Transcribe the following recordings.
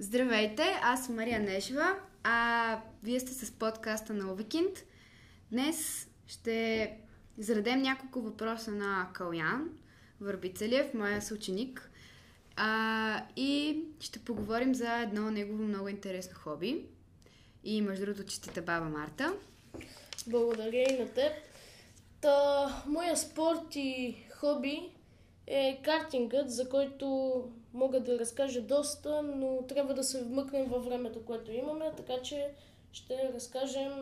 Здравейте, аз съм Мария Нешева, а вие сте с подкаста на Овикинд. Днес ще зададем няколко въпроса на Калян Върбицелев, моя съученик, а, и ще поговорим за едно негово много интересно хоби. И между другото, честита баба Марта. Благодаря и на теб. Та, моя спорт и хоби е картингът, за който мога да разкажа доста, но трябва да се вмъкнем във времето, което имаме, така че ще разкажем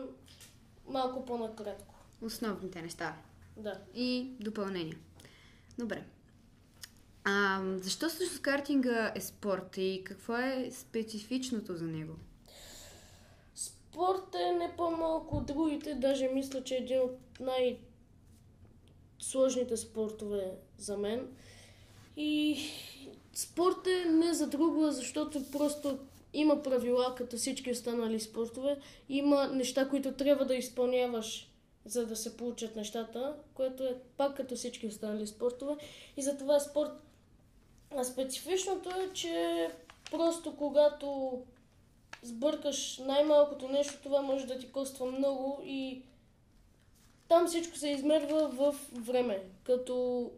малко по-накратко. Основните неща. Да. И допълнения. Добре. А, защо също картинга е спорт и какво е специфичното за него? Спорт е не по-малко от другите, даже мисля, че е един от най- сложните спортове за мен. И спорт е не за друго, защото просто има правила, като всички останали спортове. Има неща, които трябва да изпълняваш, за да се получат нещата, което е пак като всички останали спортове. И затова е спорт. А специфичното е, че просто когато сбъркаш най-малкото нещо, това може да ти коства много и там всичко се измерва в време. Като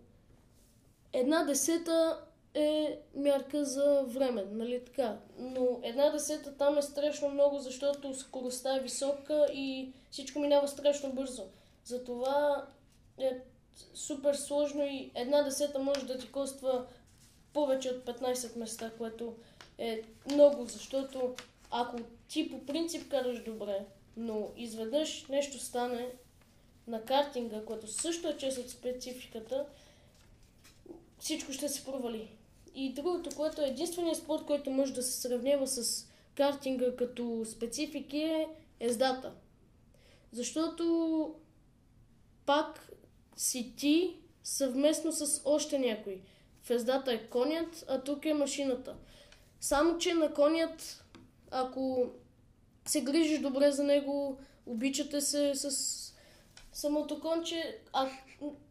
една десета е мярка за време, нали така? Но една десета там е страшно много, защото скоростта е висока и всичко минава страшно бързо. Затова е супер сложно и една десета може да ти коства повече от 15 места, което е много, защото ако ти по принцип караш добре, но изведнъж нещо стане на картинга, което също е част от спецификата, всичко ще се провали. И другото, което е единственият спорт, който може да се сравнява с картинга като специфики е ездата. Защото пак си ти съвместно с още някой. В ездата е конят, а тук е машината. Само, че на конят, ако се грижиш добре за него, обичате се с самото конче, а,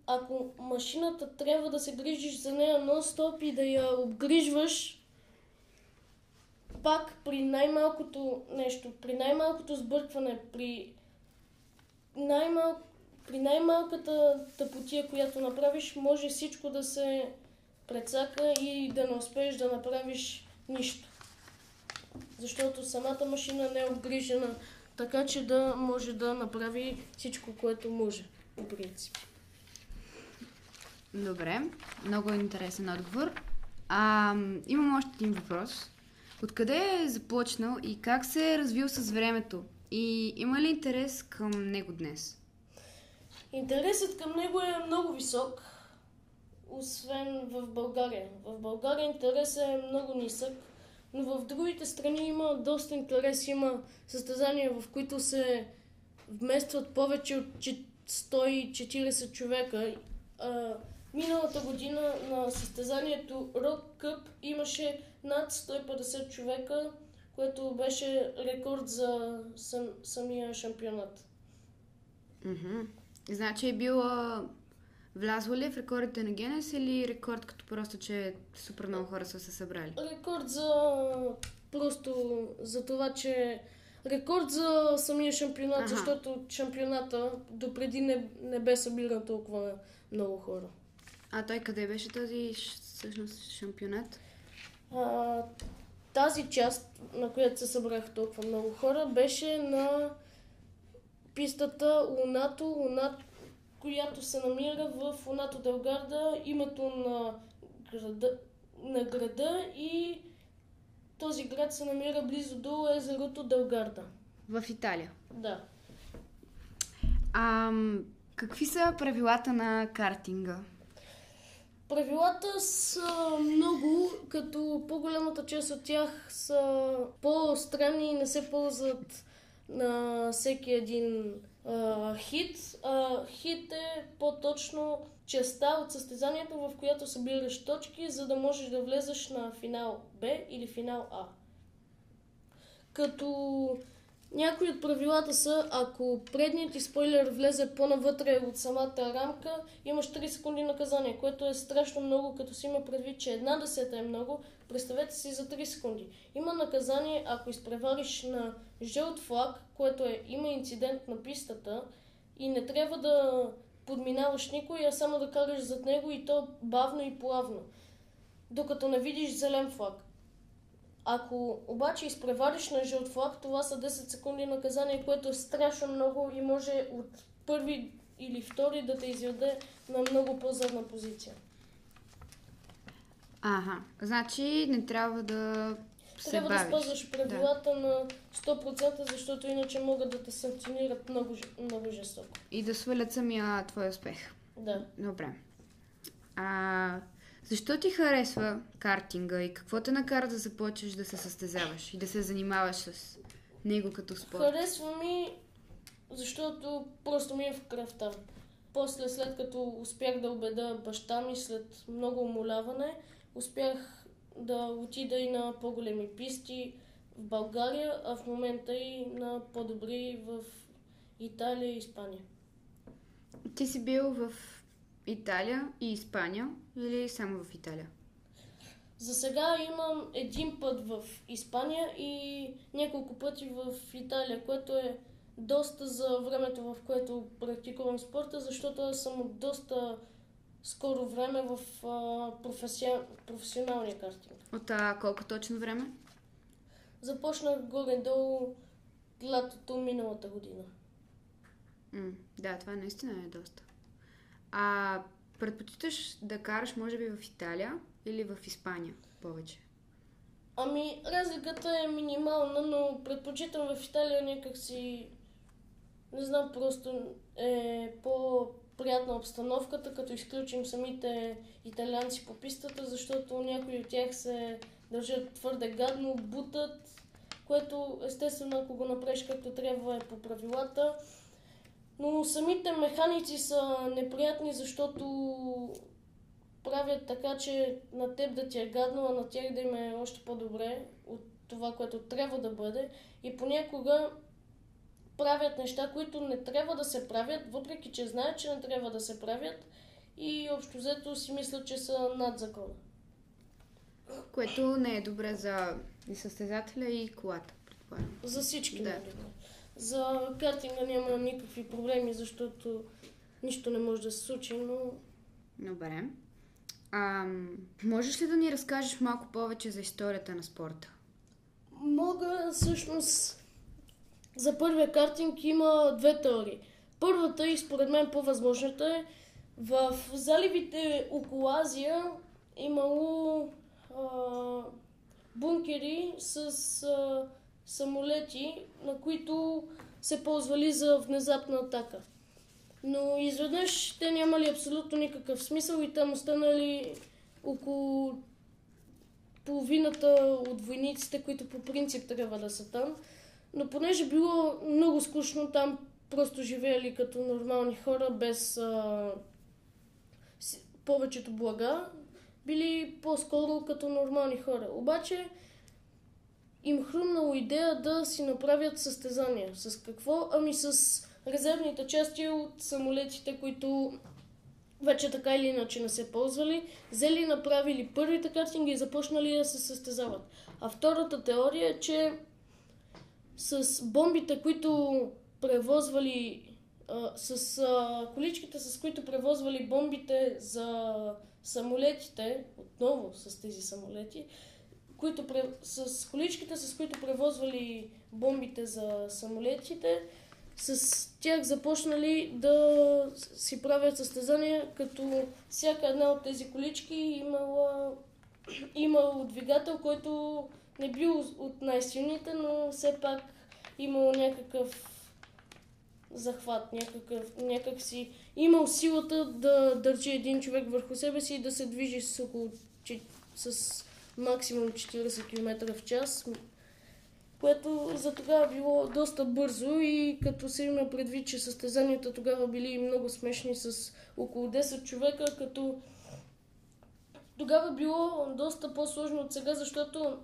ако машината трябва да се грижиш за нея нон-стоп и да я обгрижваш, пак при най-малкото нещо, при най-малкото сбъркване, при, най-мал... при най-малката тъпотия, която направиш, може всичко да се прецака и да не успееш да направиш нищо. Защото самата машина не е обгрижена така, че да може да направи всичко, което може, по принцип. Добре, много интересен отговор. А, имам още един въпрос. Откъде е започнал и как се е развил с времето? И има ли интерес към него днес? Интересът към него е много висок, освен в България. В България интересът е много нисък, но в другите страни има доста интерес. Има състезания, в които се вместват повече от 140 човека. А, миналата година на състезанието Rock Cup имаше над 150 човека, което беше рекорд за сам, самия шампионат. Mm-hmm. Значи е била Влязло ли е в рекордите на Генес или рекорд като просто, че супер много хора са се събрали? Рекорд за просто за това, че рекорд за самия шампионат, ага. защото шампионата допреди не, не бе събиран толкова много хора. А той къде беше този всъщност шампионат? А, тази част, на която се събрах толкова много хора, беше на пистата Лунато. Лунато която се намира в Онато Делгарда, името на града, на града и този град се намира близо до езерото Делгарда. В Италия? Да. А, какви са правилата на картинга? Правилата са много, като по-голямата част от тях са по-странни и не се ползват на всеки един хит. А, хит е по-точно частта от състезанието, в която събираш точки, за да можеш да влезеш на финал Б или финал А. Като Някои от правилата са, ако предният ти спойлер влезе по-навътре от самата рамка, имаш 3 секунди наказание, което е страшно много, като си има предвид, че една десета е много. Представете си за 3 секунди. Има наказание, ако изпревариш на жълт флаг, което е има инцидент на пистата и не трябва да подминаваш никой, а само да караш зад него и то бавно и плавно, докато не видиш зелен флаг. Ако обаче изпревариш на жълт флаг, това са 10 секунди наказание, което е страшно много и може от първи или втори да те изведе на много по-задна позиция. Ага, значи не трябва да се Трябва да бавиш. спазваш правилата на 100%, защото иначе могат да те санкционират много, много жестоко. И да свалят самия твой успех. Да. Добре. А, защо ти харесва картинга и какво те накара да започнеш да се състезаваш и да се занимаваш с него като спорт? Харесва ми, защото просто ми е в кръвта. После, след като успях да убеда баща ми след много умоляване, успях да отида и на по-големи писти в България, а в момента и на по-добри в Италия и Испания. Ти си бил в Италия и Испания или само в Италия? За сега имам един път в Испания и няколко пъти в Италия, което е доста за времето, в което практикувам спорта, защото аз съм от доста скоро време в а, професионалния картинг. От а, колко точно време? Започнах горе-долу лятото миналата година. М, да, това наистина е доста. А предпочиташ да караш, може би, в Италия или в Испания повече? Ами, разликата е минимална, но предпочитам в Италия някак си... Не знам, просто е по-приятна обстановката, като изключим самите италианци по пистата, защото някои от тях се държат твърде гадно, бутат, което естествено, ако го направиш както трябва е по правилата. Но самите механици са неприятни, защото правят така, че на теб да ти е гадно, а на тях да им е още по-добре от това, което трябва да бъде. И понякога правят неща, които не трябва да се правят, въпреки че знаят, че не трябва да се правят и общо взето си мислят, че са над закона. Което не е добре за и състезателя и колата, предполагам. За всички. Да. нали? За картинга няма никакви проблеми, защото нищо не може да се случи, но Добре. А, можеш ли да ни разкажеш малко повече за историята на спорта? Мога всъщност за първия картинг има две теории. Първата и според мен по-възможната е в заливите около Азия имало а, бункери с а, самолети, на които се ползвали за внезапна атака. Но изведнъж те нямали абсолютно никакъв смисъл и там останали около половината от войниците, които по принцип трябва да са там. Но понеже било много скучно, там просто живеели като нормални хора, без а, повечето блага, били по-скоро като нормални хора. Обаче им хрумнало идея да си направят състезания. С какво? Ами с резервните части от самолетите, които вече така или иначе не се ползвали, взели направили първите картинги и започнали да се състезават. А втората теория е, че с бомбите, които превозвали, а, с а, количките, с които превозвали бомбите за самолетите, отново с тези самолети, които с количките, с които превозвали бомбите за самолетите, с тях започнали да си правят състезания, като всяка една от тези колички имала, имал двигател, който не бил от най-силните, но все пак имал някакъв захват, някакъв, някак си имал силата да държи един човек върху себе си и да се движи с около с максимум 40 км в час, което за тогава било доста бързо и като се има предвид, че състезанията тогава били много смешни с около 10 човека, като тогава било доста по-сложно от сега, защото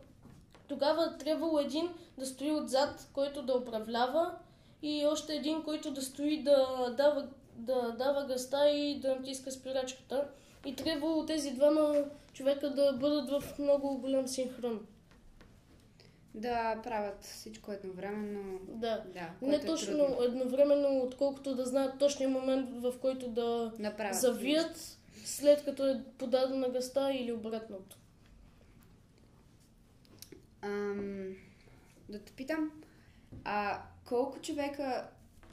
тогава трябвало един да стои отзад, който да управлява и още един, който да стои да дава, да дава гъста и да натиска спирачката. И трябвало тези двама човека да бъдат в много голям синхрон. Да правят всичко едновременно. Да. Да, Не е точно трудно. едновременно, отколкото да знаят точния момент, в който да Направят завият, след като е подадена гъста или обратното. Ам, да те питам, а колко човека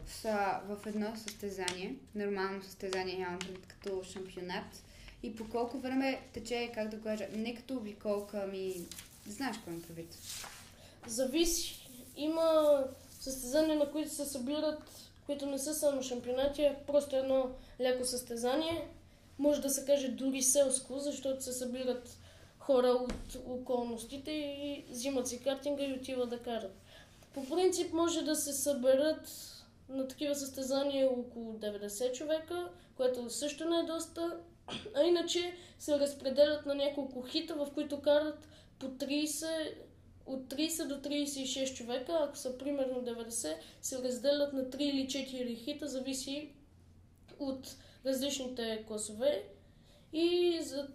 са в едно състезание, нормално състезание, нямам като шампионат, и по колко време тече, как да кажа, не като обиколка, ами знаеш какво имам предвид. Зависи. Има състезания, на които се събират, които не са само шампионати, а просто едно леко състезание. Може да се каже дори селско, защото се събират хора от околностите и взимат си картинга и отиват да карат. По принцип може да се съберат на такива състезания около 90 човека, което също не е доста. А иначе се разпределят на няколко хита, в които карат по 30, от 30 до 36 човека. Ако са примерно 90, се разделят на 3 или 4 хита, зависи от различните класове. И за,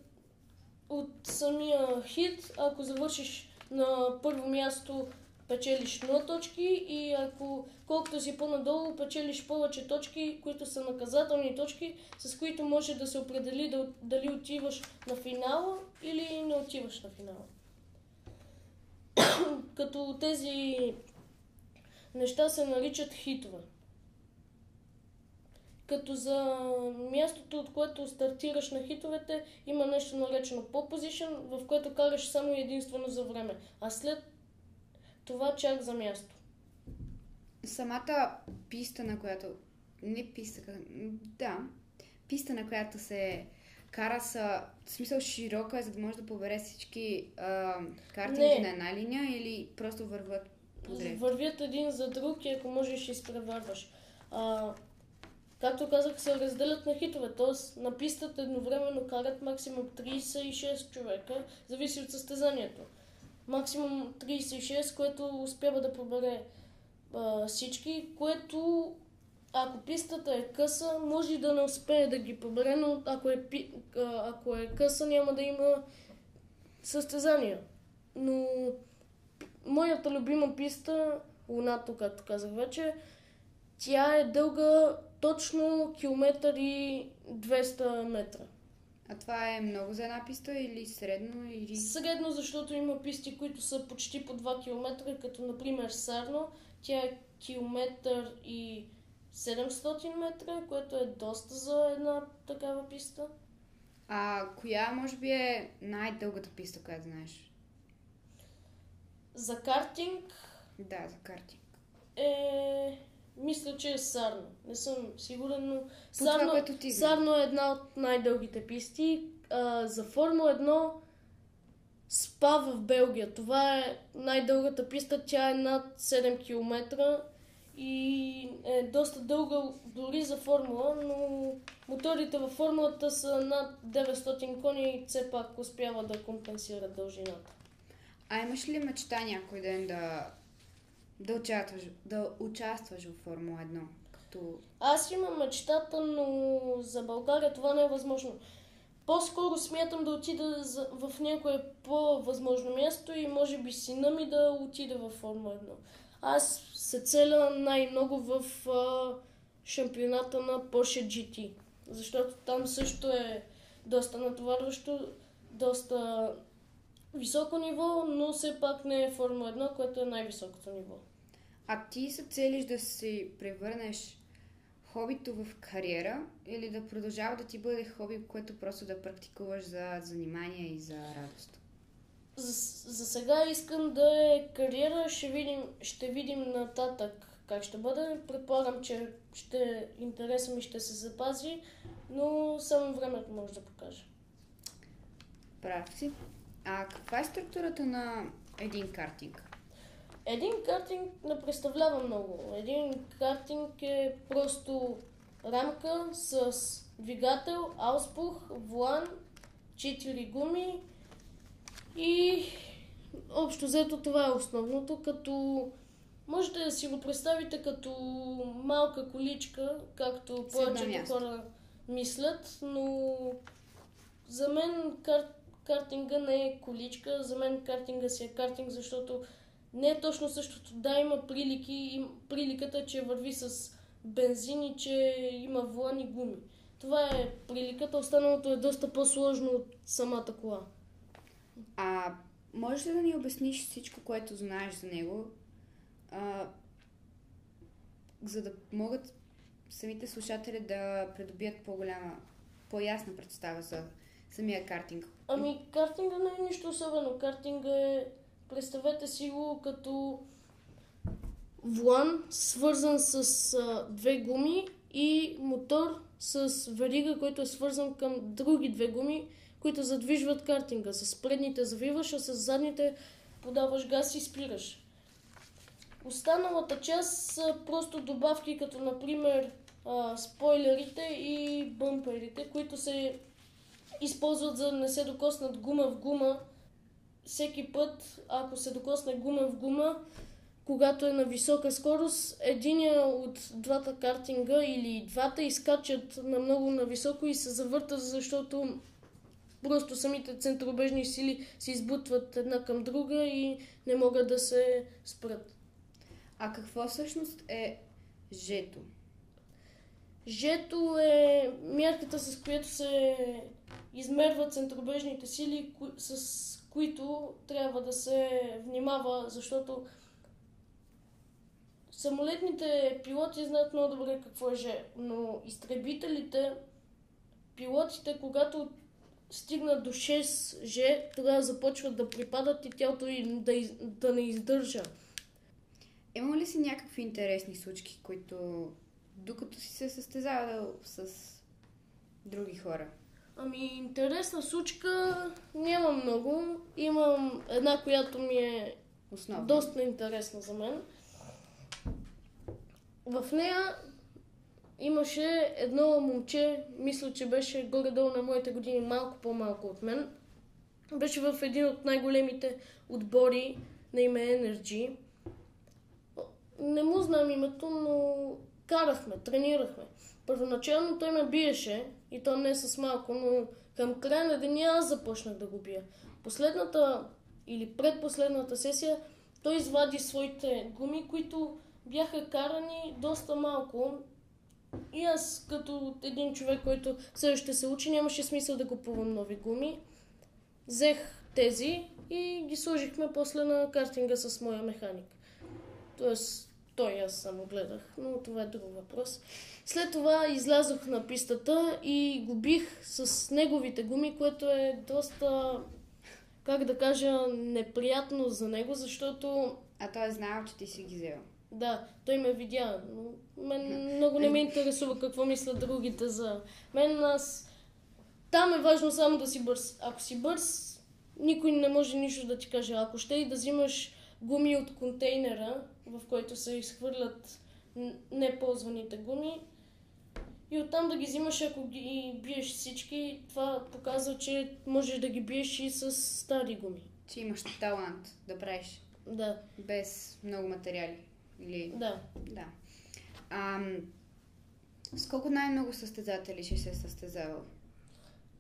от самия хит, ако завършиш на първо място, печелиш 0 точки и ако колкото си по-надолу, печелиш повече точки, които са наказателни точки, с които може да се определи да, дали отиваш на финала или не отиваш на финала. Като тези неща се наричат хитове. Като за мястото, от което стартираш на хитовете, има нещо наречено pole position, в което караш само единствено за време, а след това чак за място. Самата писта, на която... Не писта, да. Писта, на която се кара са, в смисъл широка, е, за да може да побере всички а, картинки на една линия или просто върват подред? Вървят един за друг и ако можеш изпреварваш. А, както казах, се разделят на хитове, т.е. на пистата едновременно карат максимум 36 човека, зависи от състезанието. Максимум 36, което успява да побере а, всички, което ако пистата е къса, може и да не успее да ги побере, но ако е, ако е къса, няма да има състезания. Но моята любима писта, Луната, както казах вече, тя е дълга точно километър и 200 метра. А това е много за една писта или средно? Или... Средно, защото има писти, които са почти по 2 км, като например Сарно, тя е километър и 700 метра, което е доста за една такава писта. А коя може би е най-дългата писта, която знаеш? За картинг Да, за карти. е... Мисля, че е Сарно. Не съм сигурен, но По това, което ти. Сарно е една от най-дългите писти. А, за Формула 1 Спа в Белгия. Това е най-дългата писта. Тя е над 7 км и е доста дълга дори за Формула, но моторите във Формулата са над 900 кони и все пак успява да компенсират дължината. А имаш ли мечта някой ден да, да, участваш, да участваш в Формула 1? Като... Аз имам мечтата, но за България това не е възможно. По-скоро смятам да отида в някое по-възможно място и може би сина ми да отиде в Формула 1. Аз се целя най-много в а, шампионата на Porsche GT, защото там също е доста натоварващо, доста високо ниво, но все пак не е Формула 1, което е най-високото ниво. А ти се целиш да си превърнеш хобито в кариера или да продължава да ти бъде хоби, което просто да практикуваш за занимание и за радост? За, за сега искам да е кариера, ще видим, ще видим нататък как ще бъде. Предполагам, че ще интереса ми ще се запази, но само времето може да покаже. Прав си. А каква е структурата на един картинг? Един картинг не представлява много. Един картинг е просто рамка с двигател, ауспух, волан, 4 гуми и общо взето това е основното, като можете да си го представите като малка количка, както повечето хора мислят, но за мен кар... картинга не е количка, за мен картинга си е картинг, защото не е точно същото. Да, има прилики, им... приликата, че върви с бензин и че има вулан и гуми. Това е приликата, останалото е доста по-сложно от самата кола. А можеш ли да ни обясниш всичко, което знаеш за него, а, за да могат самите слушатели да придобият по-голяма, по-ясна представа за самия картинг? Ами, картинга не е нищо особено. Картинга е, представете си го като влан, свързан с а, две гуми и мотор с верига, който е свързан към други две гуми, които задвижват картинга. С предните завиваш, а с задните подаваш газ и спираш. Останалата част са просто добавки, като например а, спойлерите и бъмперите, които се използват за да не се докоснат гума в гума. Всеки път, ако се докосне гума в гума, когато е на висока скорост, единия от двата картинга или двата изкачат на много на високо и се завъртат, защото просто самите центробежни сили се избутват една към друга и не могат да се спрат. А какво всъщност е жето? Жето е мярката, с която се измерват центробежните сили, с които трябва да се внимава, защото самолетните пилоти знаят много добре какво е же, но изтребителите, пилотите, когато стигнат до 6 же, тогава започват да припадат и тялото им да, да не издържа. Има ли си някакви интересни случки, които докато си се състезавал с други хора? Ами, интересна случка нямам много. Имам една, която ми е Основно. доста интересна за мен. В нея имаше едно момче, мисля, че беше горе-долу на моите години, малко по-малко от мен. Беше в един от най-големите отбори на име Energy. Не му знам името, но карахме, тренирахме. Първоначално той ме биеше, и то не с малко, но към края на деня аз започнах да го бия. Последната или предпоследната сесия той извади своите гуми, които бяха карани доста малко. И аз, като един човек, който все още се учи, нямаше смисъл да купувам нови гуми. Взех тези и ги сложихме после на картинга с моя механик. Тоест, той аз само гледах, но това е друг въпрос. След това излязох на пистата и го бих с неговите гуми, което е доста, как да кажа, неприятно за него, защото А той е знаел, че ти си ги взел. да, той ме видя, но мен много не ме интересува какво мислят другите за мен. Аз... Там е важно само да си бърз. Ако си бърз, никой не може нищо да ти каже. Ако ще и да взимаш гуми от контейнера, в който се изхвърлят неползваните гуми, и оттам да ги взимаш, ако ги биеш всички, това показва, че можеш да ги биеш и с стари гуми. Че имаш талант да правиш Да, без много материали. Или... да. Да. Ам, с колко най-много състезатели ще се е състезавал?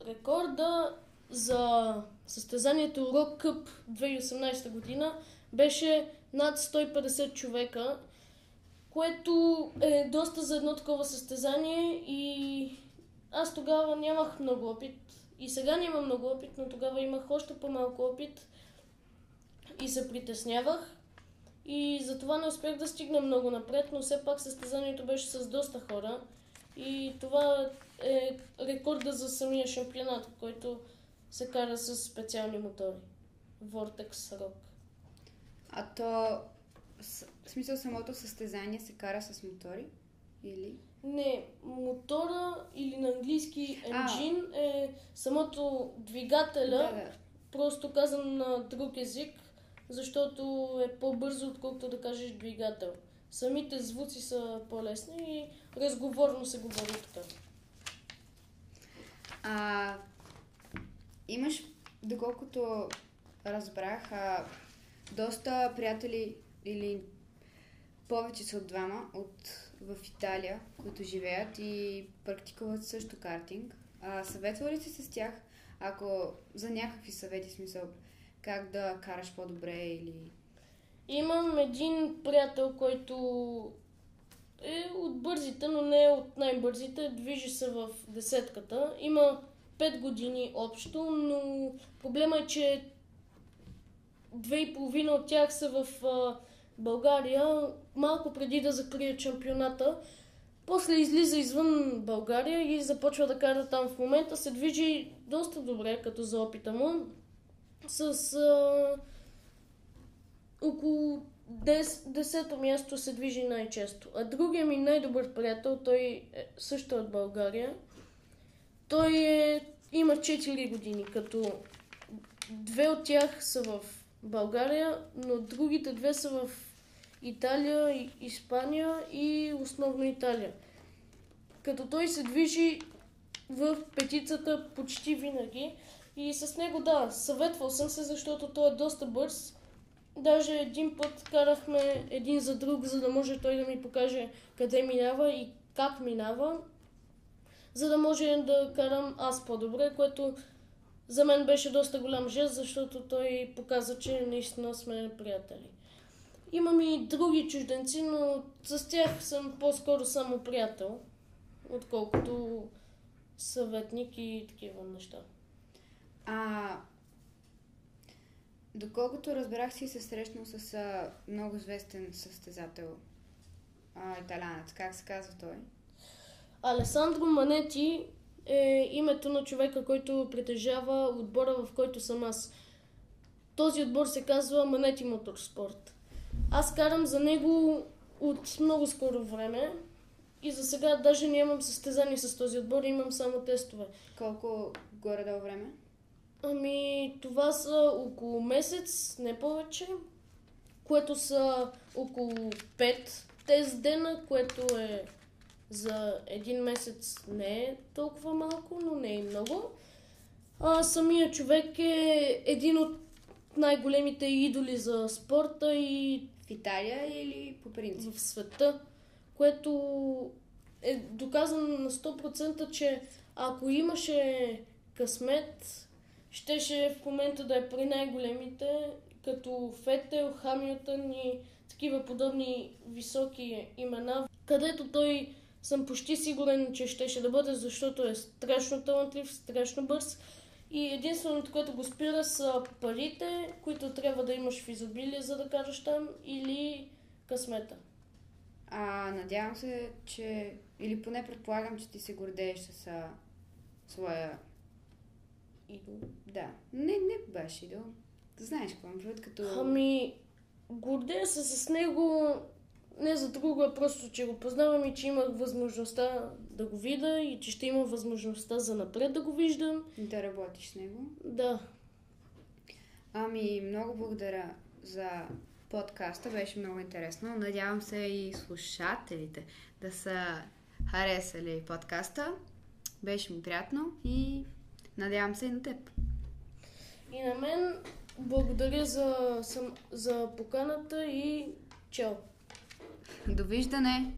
Рекорда за състезанието Rock Cup 2018 година беше над 150 човека, което е доста за едно такова състезание и аз тогава нямах много опит. И сега нямам много опит, но тогава имах още по-малко опит и се притеснявах. И затова не успях да стигна много напред, но все пак състезанието беше с доста хора. И това е рекорда за самия шампионат, който се кара с специални мотори. Vortex Rock. А то, с- в смисъл самото състезание се кара с мотори? Или? Не, мотора или на английски А. engine е самото двигателя, Да, да. просто казан на друг език, защото е по-бързо, отколкото да кажеш двигател. Самите звуци са по-лесни и разговорно се говори така. А, имаш, доколкото разбрах, а, доста приятели или повече са от двама от, в Италия, които живеят и практикуват също картинг. А, съветва ли си с тях, ако за някакви съвети, смисъл, как да караш по-добре или... Имам един приятел, който е от бързите, но не е от най-бързите. Движи се в десетката. Има 5 години общо, но проблема е, че две и половина от тях са в а, България, малко преди да закрие чемпионата. После излиза извън България и започва да кара там. В момента се движи доста добре, като за опита му. С а, около 10-то място се движи най-често. А другия ми най-добър приятел, той е също от България. Той е, има 4 години, като две от тях са в България, но другите две са в Италия, Испания и основно Италия. Като той се движи в петицата почти винаги и с него да, съветвал съм се, защото той е доста бърз. Даже един път карахме един за друг, за да може той да ми покаже къде минава и как минава, за да може да карам аз по-добре, което за мен беше доста голям жест, защото той показа, че наистина сме приятели. Имам и други чужденци, но с тях съм по-скоро само приятел, отколкото съветник и такива неща. А, доколкото разбрах си се срещнал с а, много известен състезател, а, италянец. Как се казва той? Алесандро Манети е името на човека, който притежава отбора, в който съм аз. Този отбор се казва Манети Моторспорт. Аз карам за него от много скоро време и за сега даже нямам състезание с този отбор, имам само тестове. Колко горе-долу време? Ами, това са около месец, не повече, което са около 5 тест дена, което е за един месец не е толкова малко, но не е и много. А самия човек е един от най-големите идоли за спорта и В Италия или по принцип? в света, което е доказано на 100%, че ако имаше късмет, щеше в момента да е при най-големите, като Фетел, Хамилтън и такива подобни високи имена, където той съм почти сигурен, че щеше да бъде, защото е страшно талантлив, страшно бърз. И единственото, което го спира са парите, които трябва да имаш в изобилие, за да караш там, или късмета. А, надявам се, че... Или поне предполагам, че ти се гордееш с а, своя... Идол. Да. Не, не беше идол. Знаеш какво предвид, като... Ами, гордея се с него не за друго, а просто, че го познавам и че имах възможността да го видя и че ще има възможността за напред да го виждам. Да работиш с него. Да, Ами, много благодаря за подкаста. Беше много интересно. Надявам се и слушателите да са харесали подкаста. Беше ми приятно и надявам се и на теб. и на мен благодаря за, за поканата и чао! Довиждане!